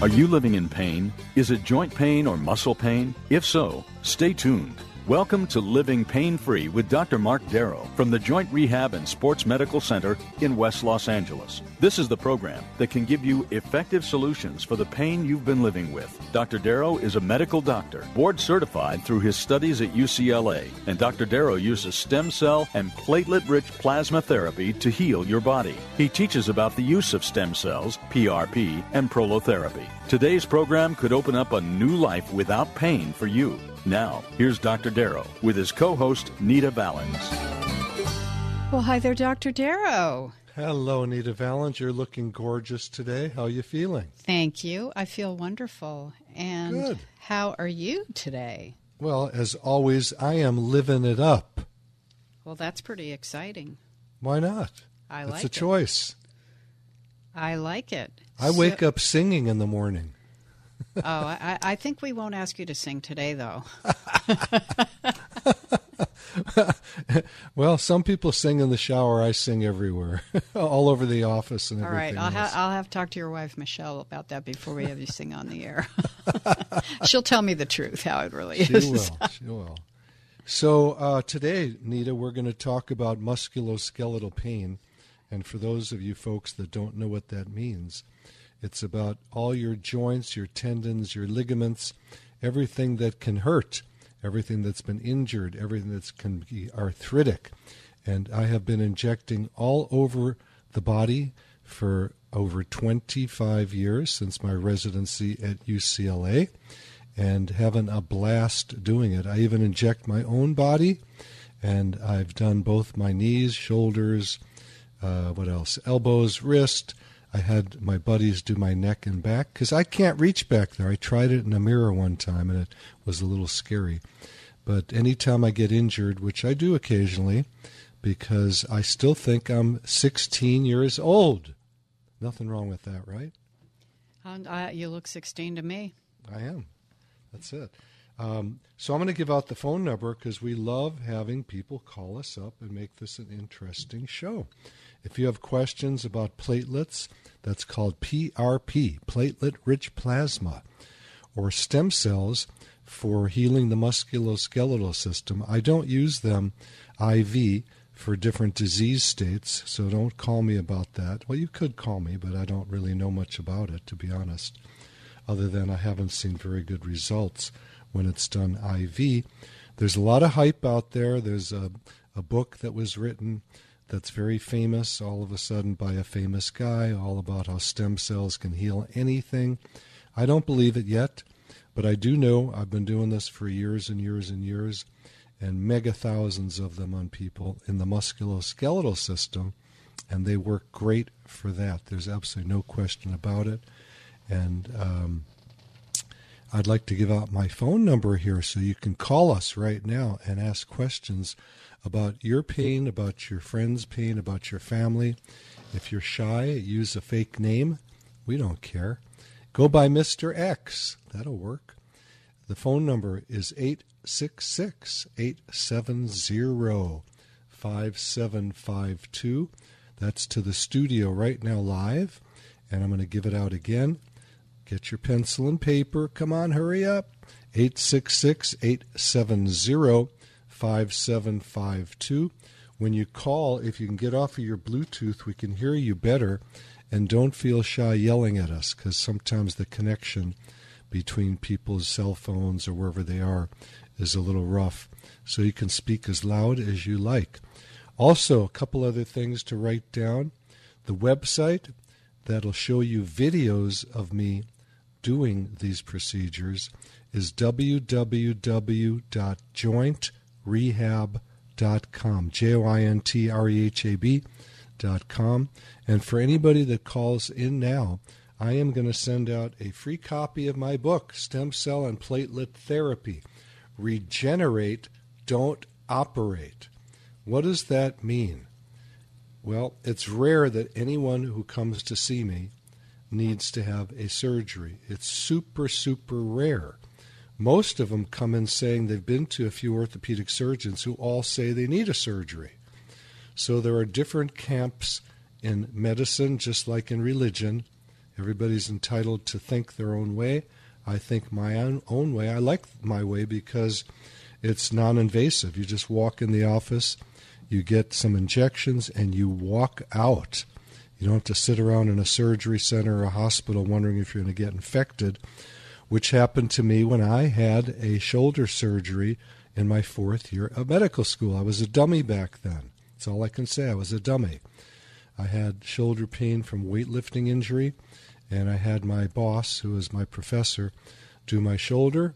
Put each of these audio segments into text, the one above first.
Are you living in pain? Is it joint pain or muscle pain? If so, stay tuned. Welcome to Living Pain Free with Dr. Mark Darrow from the Joint Rehab and Sports Medical Center in West Los Angeles. This is the program that can give you effective solutions for the pain you've been living with. Dr. Darrow is a medical doctor, board certified through his studies at UCLA, and Dr. Darrow uses stem cell and platelet rich plasma therapy to heal your body. He teaches about the use of stem cells, PRP, and prolotherapy. Today's program could open up a new life without pain for you. Now, here's Dr. Darrow with his co host, Nita Valens. Well, hi there, Dr. Darrow. Hello, Nita Valens. You're looking gorgeous today. How are you feeling? Thank you. I feel wonderful. And Good. how are you today? Well, as always, I am living it up. Well, that's pretty exciting. Why not? I like it. it's a it. choice. I like it. I wake up singing in the morning. oh, I, I think we won't ask you to sing today, though. well, some people sing in the shower. I sing everywhere, all over the office and All right. I'll, ha- I'll have to talk to your wife, Michelle, about that before we have you sing on the air. She'll tell me the truth, how it really she is. will. She will. So uh, today, Nita, we're going to talk about musculoskeletal pain, and for those of you folks that don't know what that means, it's about all your joints, your tendons, your ligaments, everything that can hurt, everything that's been injured, everything that can be arthritic. And I have been injecting all over the body for over 25 years since my residency at UCLA and having a blast doing it. I even inject my own body, and I've done both my knees, shoulders, uh, what else? Elbows, wrist. I had my buddies do my neck and back because I can't reach back there. I tried it in a mirror one time and it was a little scary. But anytime I get injured, which I do occasionally, because I still think I'm 16 years old. Nothing wrong with that, right? And, uh, you look 16 to me. I am. That's it. Um, so I'm going to give out the phone number because we love having people call us up and make this an interesting show. If you have questions about platelets, that's called PRP, platelet rich plasma, or stem cells for healing the musculoskeletal system. I don't use them IV for different disease states, so don't call me about that. Well, you could call me, but I don't really know much about it, to be honest other than I haven't seen very good results when it's done IV. There's a lot of hype out there. There's a, a book that was written that's very famous all of a sudden by a famous guy, all about how stem cells can heal anything. I don't believe it yet, but I do know I've been doing this for years and years and years, and mega thousands of them on people in the musculoskeletal system, and they work great for that. There's absolutely no question about it. And um, I'd like to give out my phone number here so you can call us right now and ask questions about your pain, about your friend's pain, about your family. If you're shy, use a fake name. We don't care. Go by Mr. X. That'll work. The phone number is 866 870 5752. That's to the studio right now live. And I'm going to give it out again. Get your pencil and paper. Come on, hurry up. 866 870 5752. When you call, if you can get off of your Bluetooth, we can hear you better. And don't feel shy yelling at us because sometimes the connection between people's cell phones or wherever they are is a little rough. So you can speak as loud as you like. Also, a couple other things to write down. The website that'll show you videos of me doing these procedures is www.jointrehab.com. J O I N T R E H A B dot com. And for anybody that calls in now, I am going to send out a free copy of my book, Stem Cell and Platelet Therapy Regenerate, Don't Operate. What does that mean? Well, it's rare that anyone who comes to see me needs to have a surgery. It's super, super rare. Most of them come in saying they've been to a few orthopedic surgeons who all say they need a surgery. So there are different camps in medicine, just like in religion. Everybody's entitled to think their own way. I think my own, own way. I like my way because it's non invasive. You just walk in the office, you get some injections, and you walk out. You don't have to sit around in a surgery center or a hospital wondering if you're going to get infected, which happened to me when I had a shoulder surgery in my fourth year of medical school. I was a dummy back then. That's all I can say. I was a dummy. I had shoulder pain from weightlifting injury, and I had my boss, who was my professor, do my shoulder,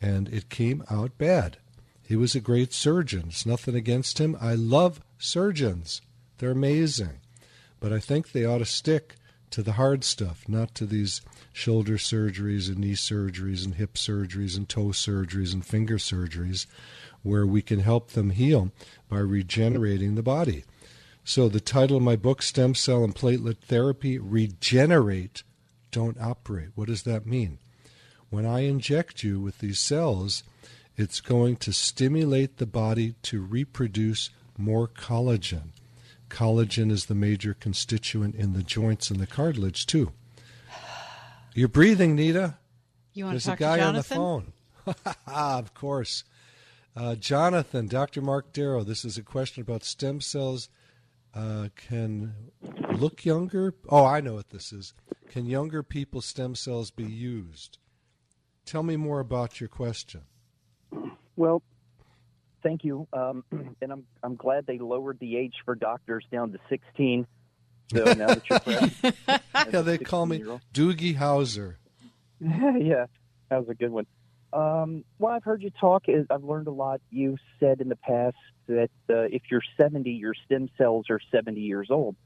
and it came out bad. He was a great surgeon. It's nothing against him. I love surgeons, they're amazing. But I think they ought to stick to the hard stuff, not to these shoulder surgeries and knee surgeries and hip surgeries and toe surgeries and finger surgeries, where we can help them heal by regenerating the body. So, the title of my book, Stem Cell and Platelet Therapy Regenerate, Don't Operate. What does that mean? When I inject you with these cells, it's going to stimulate the body to reproduce more collagen. Collagen is the major constituent in the joints and the cartilage, too. You're breathing, Nita. You want There's to talk a guy to on the Jonathan? phone. of course. Uh, Jonathan, Dr. Mark Darrow, this is a question about stem cells. Uh, can look younger? Oh, I know what this is. Can younger people's stem cells be used? Tell me more about your question. Well, thank you, um, and I'm I'm glad they lowered the age for doctors down to 16. So now that you're pregnant, Yeah, they call me Doogie Howser. yeah, that was a good one. Um, well, I've heard you talk. I've learned a lot. You said in the past that uh, if you're 70, your stem cells are 70 years old.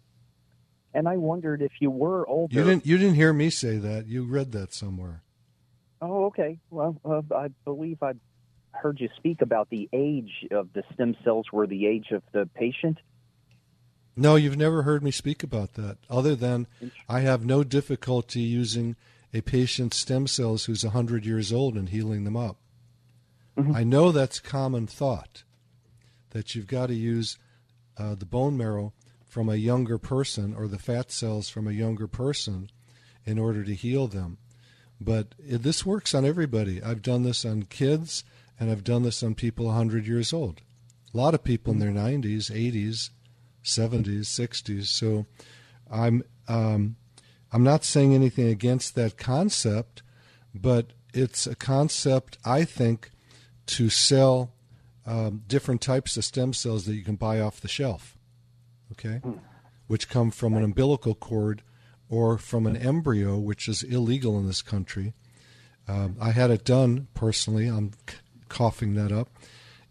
And I wondered if you were older. You didn't you didn't hear me say that. You read that somewhere. Oh, okay. Well, uh, I believe I heard you speak about the age of the stem cells were the age of the patient. No, you've never heard me speak about that, other than I have no difficulty using a patient's stem cells who's 100 years old and healing them up. I know that's common thought, that you've got to use uh, the bone marrow from a younger person or the fat cells from a younger person in order to heal them. But it, this works on everybody. I've done this on kids, and I've done this on people 100 years old. A lot of people in their 90s, 80s, 70s, 60s. So I'm um, I'm not saying anything against that concept, but it's a concept I think to sell um, different types of stem cells that you can buy off the shelf. Okay, which come from an umbilical cord or from an embryo, which is illegal in this country. Um, I had it done personally. I'm coughing that up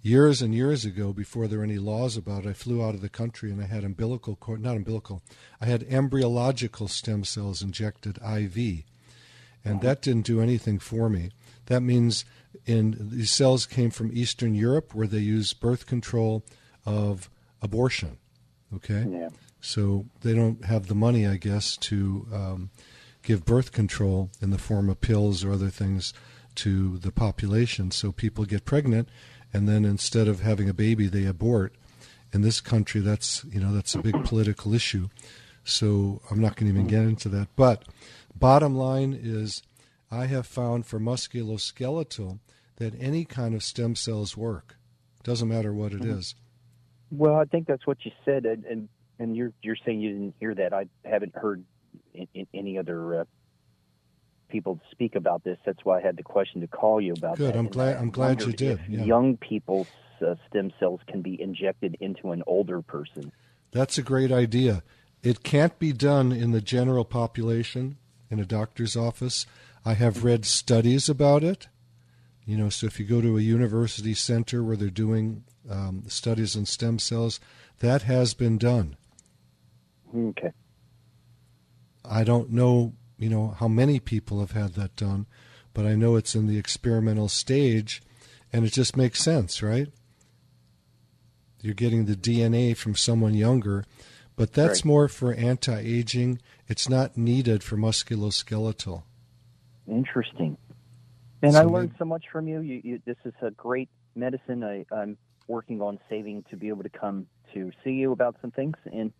years and years ago before there were any laws about it, I flew out of the country and I had umbilical cord, not umbilical, I had embryological stem cells injected IV. And that didn't do anything for me. That means in these cells came from Eastern Europe where they use birth control of abortion. Okay? Yeah. So they don't have the money, I guess, to um, give birth control in the form of pills or other things to the population. So people get pregnant, and then instead of having a baby, they abort. In this country, that's you know that's a big political issue. So I'm not going to even get into that. But bottom line is, I have found for musculoskeletal that any kind of stem cells work. Doesn't matter what it is. Well, I think that's what you said, and and, and you're you're saying you didn't hear that. I haven't heard in, in any other uh, people to speak about this. That's why I had the question to call you about Good. that. I'm And glad- I I'm glad you did, yeah. Young people's uh, stem cells can be injected into an older person. That's a great idea. It can't be done in the general population in a doctor's office. I have read studies about it. You know, so if you go to a university center where they're doing um, studies on stem cells, that has been done. Okay. I don't know you know how many people have had that done, but I know it's in the experimental stage, and it just makes sense, right? You're getting the DNA from someone younger, but that's Right. more for anti-aging. It's not needed for musculoskeletal. Interesting. And So I maybe- learned so much from you. you, you this is a great medicine. I, I'm working on saving to be able to come to see you about some things, and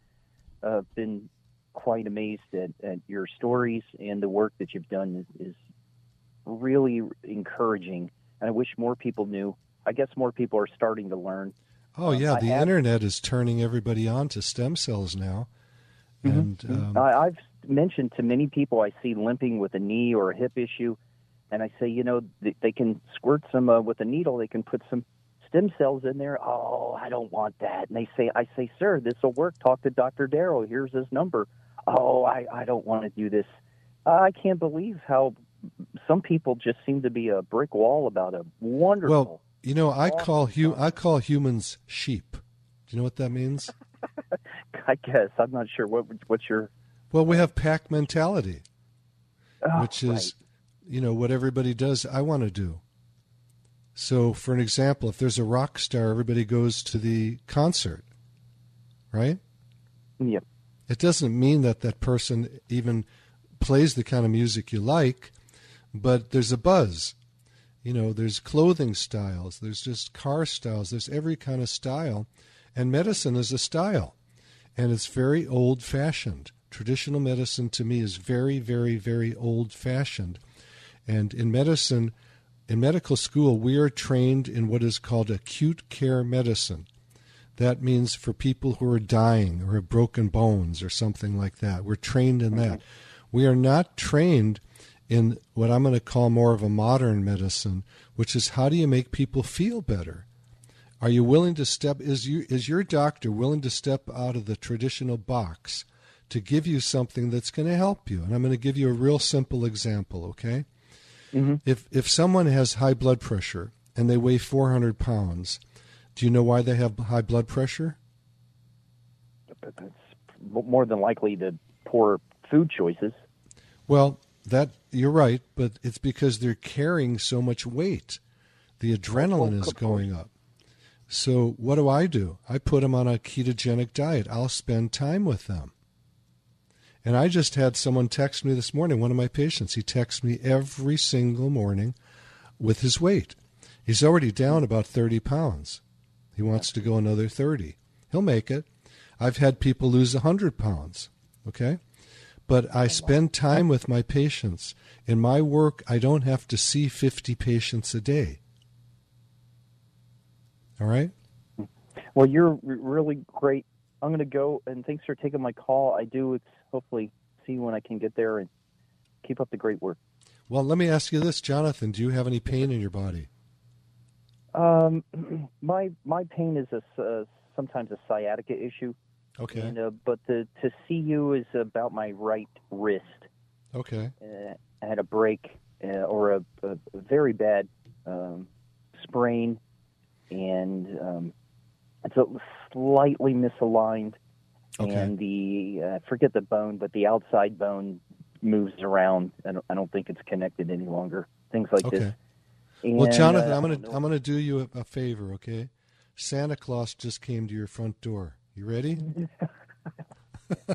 uh, been quite amazed at, at your stories and the work that you've done is, is really encouraging. And I wish more people knew. I guess more people are starting to learn. Oh Um, yeah, the have- internet is turning everybody on to stem cells now, and um, I, I've mentioned to many people I see limping with a knee or a hip issue, and I say, you know, they, they can squirt some uh, with a needle. They can put some stem cells in there. Oh, I don't want that. And they say, I say, sir, this will work. Talk to Dr. Darrow. Here's his number. Oh, I, I don't want to do this. Uh, I can't believe how some people just seem to be a brick wall about a wonderful. well, you know, I call hu- I call humans sheep. Do you know what that means? I guess I'm not sure what what's your. Well, we have pack mentality, Oh, which is, you know, what everybody does. I want to do. So, for an example, if there's a rock star, everybody goes to the concert, right? right. Yep. It doesn't mean that that person even plays the kind of music you like, but there's a buzz. You know, there's clothing styles, there's just car styles, there's every kind of style. And medicine is a style. And it's very old fashioned. Traditional medicine to me is very, very, very old fashioned. And in medicine, in medical school, we are trained in what is called acute care medicine. That means for people who are dying or have broken bones or something like that. We're trained in that. We are not trained in what I'm going to call more of a modern medicine, which is how do you make people feel better? Are you willing to step is you is your doctor willing to step out of the traditional box to give you something that's going to help you? And I'm going to give you a real simple example, okay? Mm-hmm. If if someone has high blood pressure and they weigh 400 pounds, do you know why they have high blood pressure? That's more than likely the poor food choices. Well, that you're right, but it's because they're carrying so much weight. The adrenaline is going up. So what do I do? I put them on a ketogenic diet. I'll spend time with them. And I just had someone text me this morning, one of my patients. He texts me every single morning with his weight. He's already down about 30 pounds. He wants to go another 30. He'll make it. I've had people lose 100 pounds. Okay? But I spend time with my patients. In my work, I don't have to see 50 patients a day. All right? Well, you're really great. I'm going to go, and thanks for taking my call. I do hopefully see when I can get there, and keep up the great work. Well, let me ask you this, Jonathan. Do you have any pain in your body? Um, my my pain is a uh, sometimes a sciatica issue, Okay. and uh, but the, to see you is about my right wrist. Okay. Uh, I had a break uh, or a, a, very bad um, sprain, and um, it's a slightly misaligned. Okay. And the uh, forget the bone, but the outside bone moves around. I don't, I don't think it's connected any longer. Things like this. Okay. Well, Jonathan, uh, I'm gonna. I'm gonna do you a, a favor, okay? Santa Claus just came to your front door. You ready?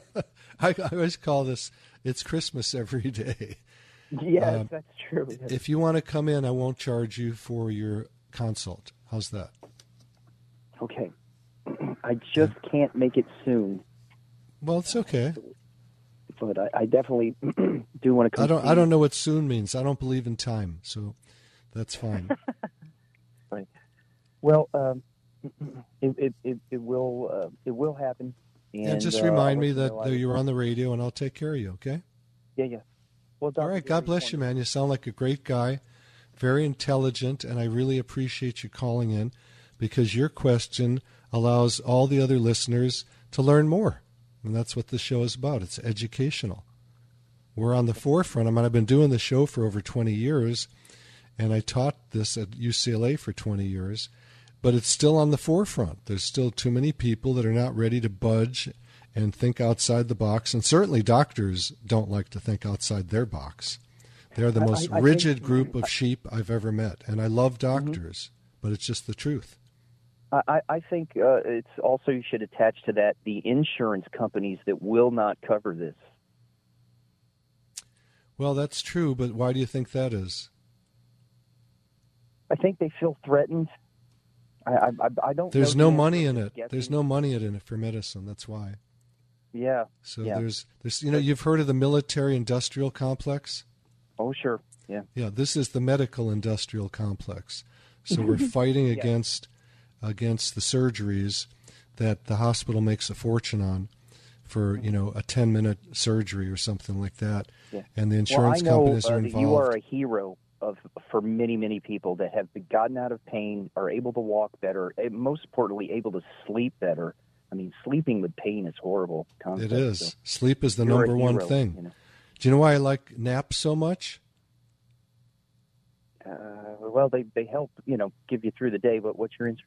I, I always call this it's Christmas every day. Yes, um, that's true. Yes. If you want to come in, I won't charge you for your consult. How's that? Okay. I just can't make it soon, Well, it's okay. but I, I definitely do want to come. I don't I don't know what soon means. I don't believe in time, so that's fine. Well, um, it, it, it, it will uh, it will happen. And, and just uh, remind I'll me that, know I that was- you're on the radio, and I'll take care of you. Okay. Yeah, yeah. Well, Dr. right. God bless you, man. You sound like a great guy, very intelligent, and I really appreciate you calling in because your question allows all the other listeners to learn more. And that's what the show is about. It's educational. We're on the forefront. I mean, I've been doing the show for over 20 years, and I taught this at UCLA for 20 years, but it's still on the forefront. There's still too many people that are not ready to budge and think outside the box. And certainly doctors don't like to think outside their box. They're the most I, I rigid think, group of sheep I've ever met. And I love Mm-hmm. doctors, mm-hmm. but it's just the truth. I, I think uh, it's also you should attach to that the insurance companies that will not cover this. Well, that's true, but why do you think that is? I think they feel threatened. I, I, I don't. There's no money in it. guessing. There's no money in it for medicine. That's why. Yeah. So yeah. there's there's you know you've heard of the military industrial complex. Oh sure. Yeah. Yeah, this is the medical industrial complex. So we're fighting Yeah. against against the surgeries that the hospital makes a fortune on for you know a 10 minute surgery or something like that Yeah. and the insurance well, know, companies uh, are that involved You are a hero of for many many people that have gotten out of pain, are able to walk better, and most importantly, able to sleep better. I mean, sleeping with pain is horrible. it Concept, is so sleep is the number one thing you know. do you know why i like naps so much Uh, well, they they help you know give you through the day. But what's your answer?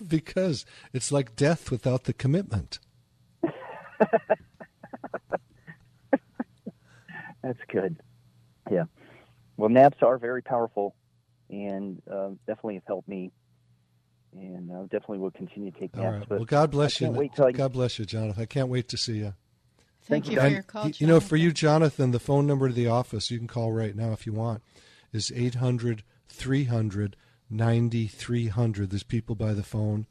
because it's like death without the commitment That's good. Yeah. Well, naps are very powerful, and uh, definitely have helped me. And uh, definitely will continue to take all naps. right But well god bless you can't wait till I- god bless you jonathan i can't wait to see you Thank you for And your call. y- you know, for you, Jonathan, the phone number to the office, you can call right now if you want, is 800 300 9300. There's people by the phone.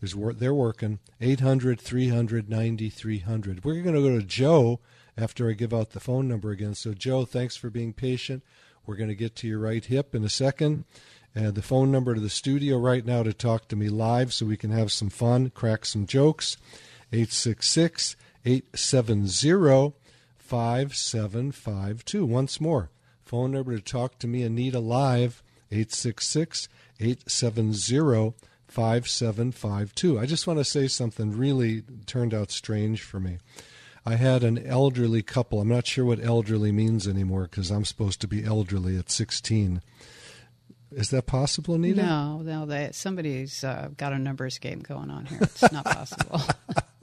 There's wor- They're working. 800 300 9300. We're going to go to Joe after I give out the phone number again. So, Joe, thanks for being patient. We're going to get to your right hip in a second. And the phone number to the studio right now to talk to me live so we can have some fun, crack some jokes. 866 870 5752. Once more, phone number to talk to me, Anita Live, 866 870 5752. I just want to say something really turned out strange for me. I had an elderly couple. I'm not sure what elderly means anymore because I'm supposed to be elderly at 16. Is that possible, Anita? No, no, they, somebody's uh, got a numbers game going on here. It's not possible.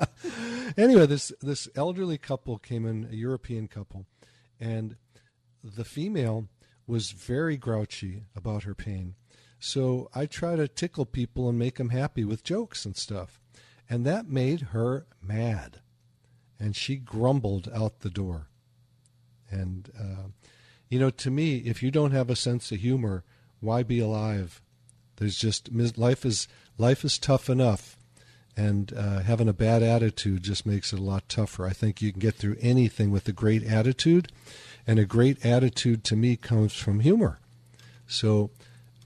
anyway, this this elderly couple came in, a European couple, and the female was very grouchy about her pain. So I try to tickle people and make them happy with jokes and stuff, and that made her mad, and she grumbled out the door. And uh, you know, to me, if you don't have a sense of humor, why be alive? There's just life is life is tough enough and uh, having a bad attitude just makes it a lot tougher. I think you can get through anything with a great attitude, and a great attitude to me comes from humor. So,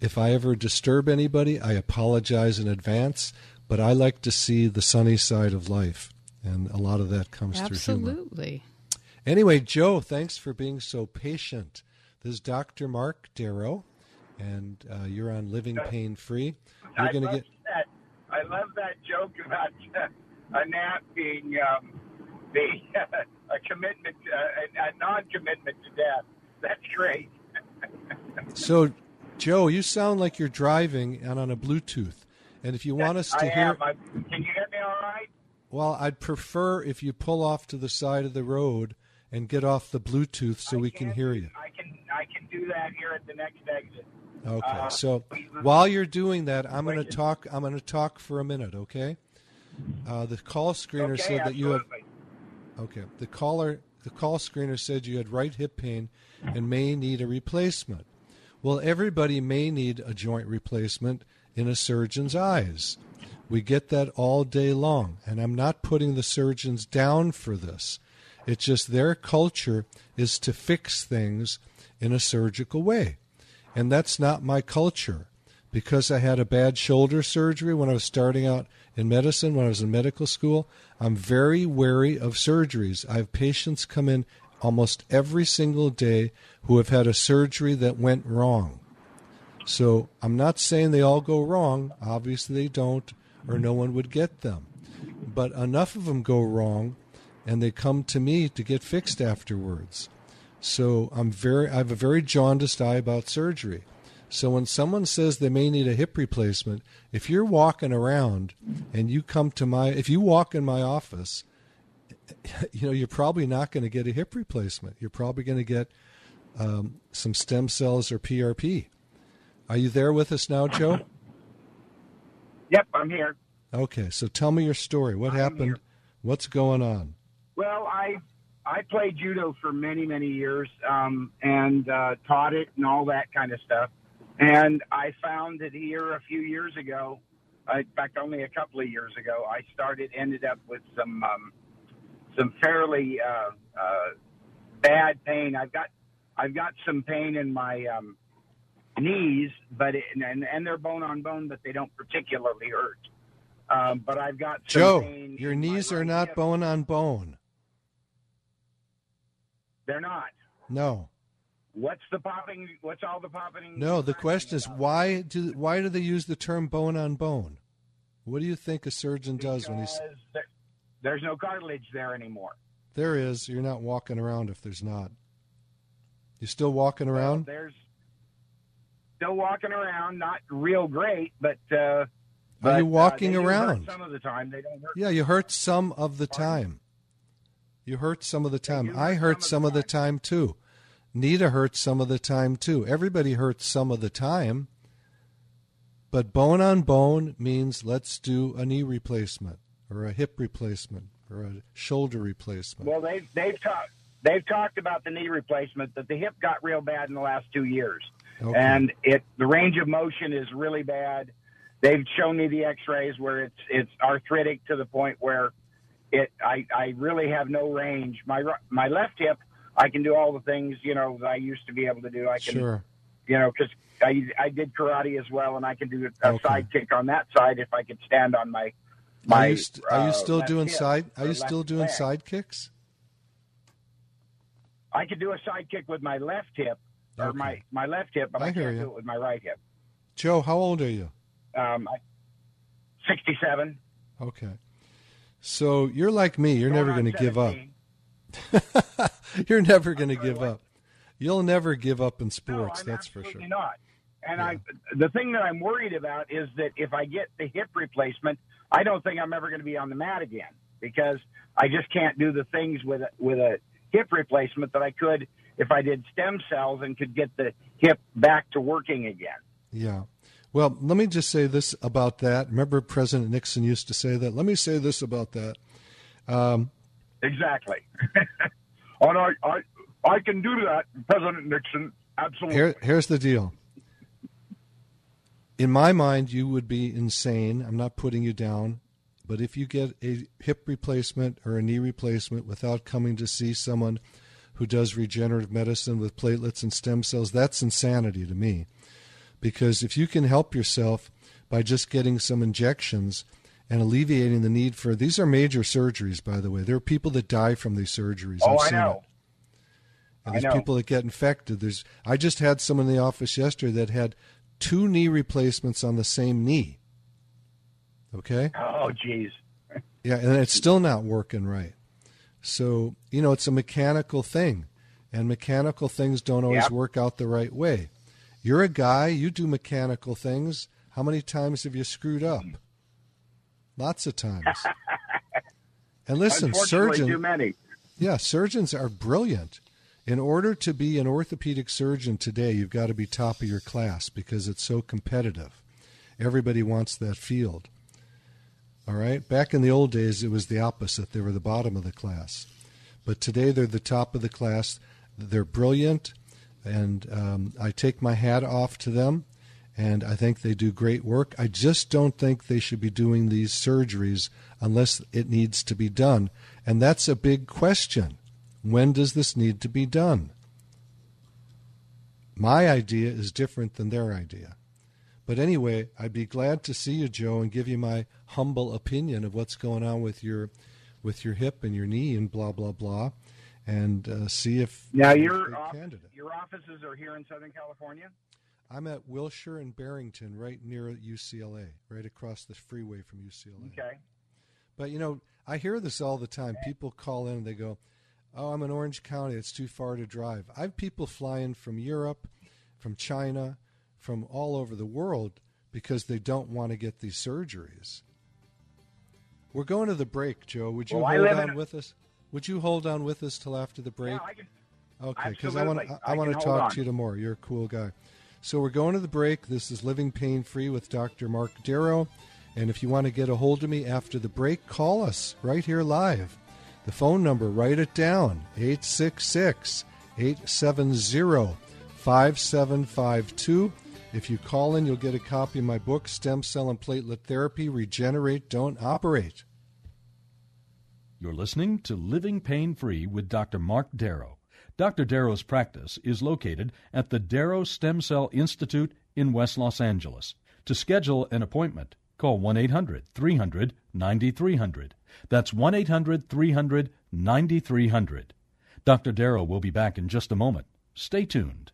if I ever disturb anybody, I apologize in advance, but I like to see the sunny side of life, and a lot of that comes through humor. Absolutely. Anyway, Joe, thanks for being so patient. This is Dr. Mark Darrow, and uh, you're on Living Pain Free. You're I going to get. that. I love that joke about uh, a nap being um, the a commitment, uh, a, a non-commitment to death. That's great. So, Joe, you sound like you're driving and on a Bluetooth. And if you want us to I hear, am. I, can you hear me all right? Well, I'd prefer if you pull off to the side of the road and get off the Bluetooth so I we can hear you. I can. I can do that here at the next exit. Okay. Uh, So while you're doing that, I'm going to talk. I'm going to talk for a minute. Okay. Uh, the call screener okay, said that you have. Okay. The caller, the call screener said you had right hip pain and may need a replacement. Well, everybody may need a joint replacement in a surgeon's eyes. We get that all day long, and I'm not putting the surgeons down for this. It's just their culture is to fix things in a surgical way. And that's not my culture. Because I had a bad shoulder surgery when I was starting out in medicine, when I was in medical school, I'm very wary of surgeries. I have patients come in almost every single day who have had a surgery that went wrong. So I'm not saying they all go wrong. Obviously, they don't, or no one would get them. But enough of them go wrong, and they come to me to get fixed afterwards. So I'm very, I have a very jaundiced eye about surgery. So when someone says they may need a hip replacement, if you're walking around and you come to my, if you walk in my office, you know, you're probably not going to get a hip replacement. You're probably going to get um, some stem cells or PRP. Are you there with us now, Joe? Yep, I'm here. Okay, so tell me your story. What I'm happened? here. What's going on? Well, I I played judo for many many years um, and uh, taught it and all that kind of stuff. And I found that here a few years ago, uh, in fact, only a couple of years ago, I started ended up with some um, some fairly uh, uh, bad pain. I've got I've got some pain in my um, knees, but it, and and they're bone on bone, but they don't particularly hurt. Um, but I've got some Joe, your knees are not hip. bone on bone. They're not. No. What's the popping? What's all the popping? No, the question is about? why do why do they use the term bone on bone? What do you think a surgeon does when he's Because there- there's no cartilage there anymore. there is you're not walking around if there's not. You still walking Well, around? there's still walking around, not real great, but. Uh, Are you uh, walking hurt around? Some of the time they don't hurt. Yeah, you hurt some of the time. You hurt some of the time. I hurt some of the time too. Nita hurts some of the time too. Everybody hurts some of the time. But bone on bone means let's do a knee replacement or a hip replacement or a shoulder replacement. Well, they've they've talked they've talked about the knee replacement but the hip got real bad in the last two years, Okay. and it the range of motion is really bad. They've shown me the X-rays where it's it's arthritic to the point where it I I really have no range. My my left hip I can do all the things you know that I used to be able to do. I can sure. you know because I I did karate as well, and I can do a Okay. side kick on that side if I could stand on my my. are you, st- are you uh, still left doing side are you still doing leg. side kicks? I could do a side kick with my left hip or Okay. my, my left hip, but I I, can't you. do it with my right hip. Joe, how old are you? Um, I, 67. Okay. So you're like me, you're never going going to give up. You're never going to give up. You'll never give up in sports, I'm that's for sure. not. And Yeah. I, the thing that I'm worried about is that if I get the hip replacement, I don't think I'm ever going to be on the mat again because I just can't do the things with a, with a hip replacement that I could if I did stem cells and could get the hip back to working again. Yeah. Well, let me just say this about that. Remember, President Nixon used to say that. Let me say this about that. Um, Exactly. and I, I, I can do that, President Nixon. Absolutely. here, here's the deal. In my mind, you would be insane. I'm not putting you down. But if you get a hip replacement or a knee replacement without coming to see someone who does regenerative medicine with platelets and stem cells, that's insanity to me. Because if you can help yourself by just getting some injections and alleviating the need for these are major surgeries, by the way. There are people that die from these surgeries. oh, I've I seen know. it. And there's people that get infected. There's I just had someone in the office yesterday that had two knee replacements on the same knee. Okay? Oh, geez. Yeah, and it's still not working right. So, you know, it's a mechanical thing. And mechanical things don't always Yep. work out the right way. You're a guy, you do mechanical things. How many times have you screwed up? Lots of times. And listen, surgeons. Too many. yeah, surgeons are brilliant. In order to be an orthopedic surgeon today, you've got to be top of your class because it's so competitive. Everybody wants that field. All right? Back in the old days, it was the opposite. They were the bottom of the class. But today, they're the top of the class. They're brilliant, and um, I take my hat off to them, and I think they do great work. I just don't think they should be doing these surgeries unless it needs to be done. And that's a big question. When does this need to be done? My idea is different than their idea. But anyway, I'd be glad to see you, Joe, and give you my humble opinion of what's going on with your with your hip and your knee and blah blah blah, and uh, see if Now, your, off- candidate. your offices are here in Southern California? I'm at Wilshire and Barrington, right near UCLA, right across the freeway from UCLA. Okay. But you know, I hear this all the time. People call in and they go, "Oh, I'm in Orange County. It's too far to drive." I have people flying from Europe, from China, from all over the world because they don't want to get these surgeries. We're going to the break, Joe. Would you Well, hold on a- with us? Would you hold on with us till after the break? Yeah, I can- Okay, because I want Absolutely. I, I want to talk on. to you tomorrow. You're a cool guy. So we're going to the break. This is Living Pain Free with Dr. Mark Darrow. And if you want to get a hold of me after the break, call us right here live. The phone number, write it down 866 870 5752. If you call in, you'll get a copy of my book, Stem Cell and Platelet Therapy Regenerate, Don't Operate. You're listening to Living Pain Free with Dr. Mark Darrow. Dr. Darrow's practice is located at the Darrow Stem Cell Institute in West Los Angeles. To schedule an appointment, call 1 800 300 9300. That's 1 800 300 9300. Dr. Darrow will be back in just a moment. Stay tuned.